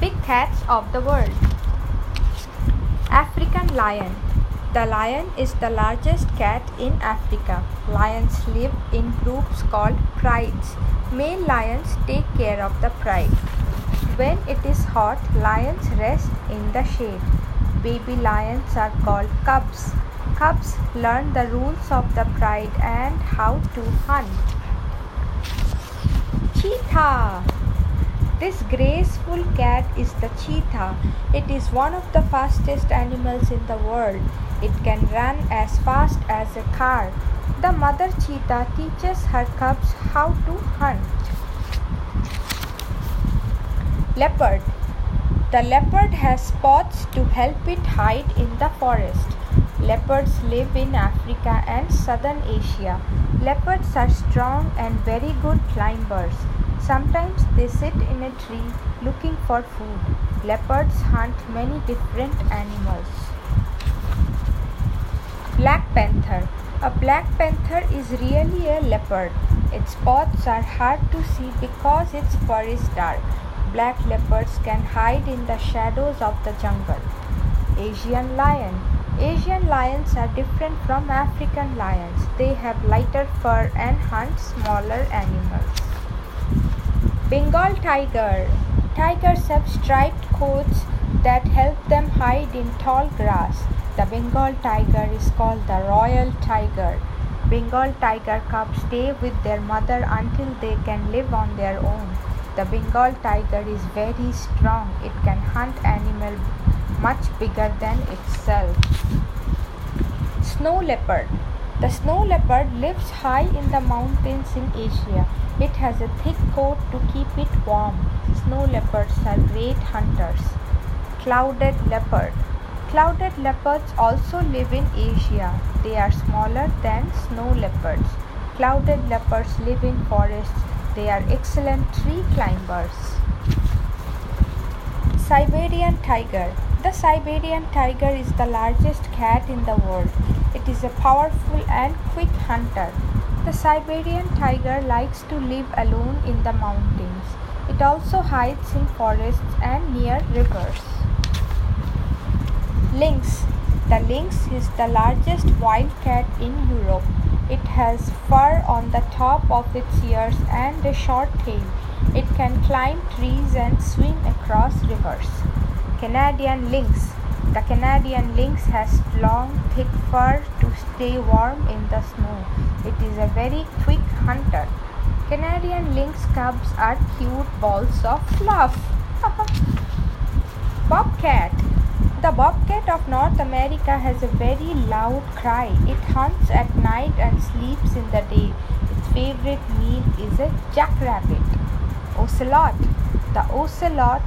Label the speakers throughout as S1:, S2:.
S1: Big cats of the world. African lion. The lion is the largest cat in Africa. Lions live in groups called prides. Male lions take care of the pride. When it is hot, lions rest in the shade. Baby lions are called cubs. Cubs learn the rules of the pride and how to hunt. Cheetah this graceful cat is the cheetah. It is one of the fastest animals in the world. It can run as fast as a car. The mother cheetah teaches her cubs how to hunt. Leopard. The leopard has spots to help it hide in the forest. Leopards live in Africa and southern Asia. Leopards are strong and very good climbers. Sometimes they sit in a tree looking for food. Leopards hunt many different animals. Black panther. A black panther is really a leopard. Its spots are hard to see because its fur is dark. Black leopards can hide in the shadows of the jungle. Asian lion. Asian lions are different from African lions. They have lighter fur and hunt smaller animals. Bengal tiger. Tigers have striped coats that help them hide in tall grass. The Bengal tiger is called the royal tiger. Bengal tiger cubs stay with their mother until they can live on their own. The Bengal tiger is very strong. It can hunt animals much bigger than itself. Snow leopard. The snow leopard lives high in the mountains in Asia. It has a thick coat to keep it warm. Snow leopards are great hunters. Clouded leopard. Clouded leopards also live in Asia. They are smaller than snow leopards. Clouded leopards live in forests. They are excellent tree climbers. Siberian tiger. The Siberian tiger is the largest cat in the world. It is a powerful and quick hunter. The Siberian tiger likes to live alone in the mountains. It also hides in forests and near rivers. Lynx. The lynx is the largest wild cat in Europe. It has fur on the top of its ears and a short tail. It can climb trees and swim across rivers. Canadian lynx. The Canadian lynx has long, thick fur to stay warm in the snow. It is a very quick hunter. Canadian lynx cubs are cute balls of fluff. bobcat. The bobcat of North America has a very loud cry. It hunts at night and sleeps in the day. Its favorite meal is a jackrabbit. Ocelot. The ocelot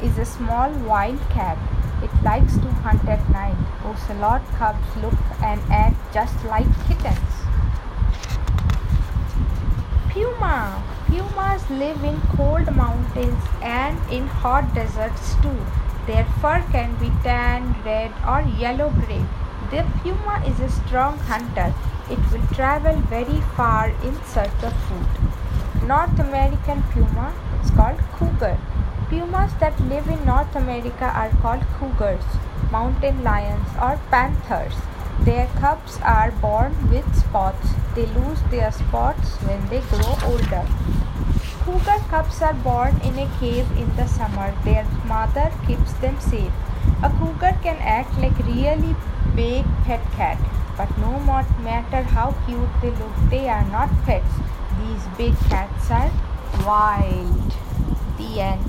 S1: is a small wild cat. It likes to hunt at night. Ocelot cubs look and act just like kittens. Puma. Pumas live in cold mountains and in hot deserts too. Their fur can be tan, red, or yellow gray. The puma is a strong hunter. It will travel very far in search of food. North American puma is called cougar. Pumas that live in North America are called cougars, mountain lions, or panthers. Their cubs are born with spots. They lose their spots when they grow older. Cougar cubs are born in a cave in the summer. Their mother keeps them safe. A cougar can act like really big pet cat, but no matter how cute they look, they are not pets. These big cats are wild. The end.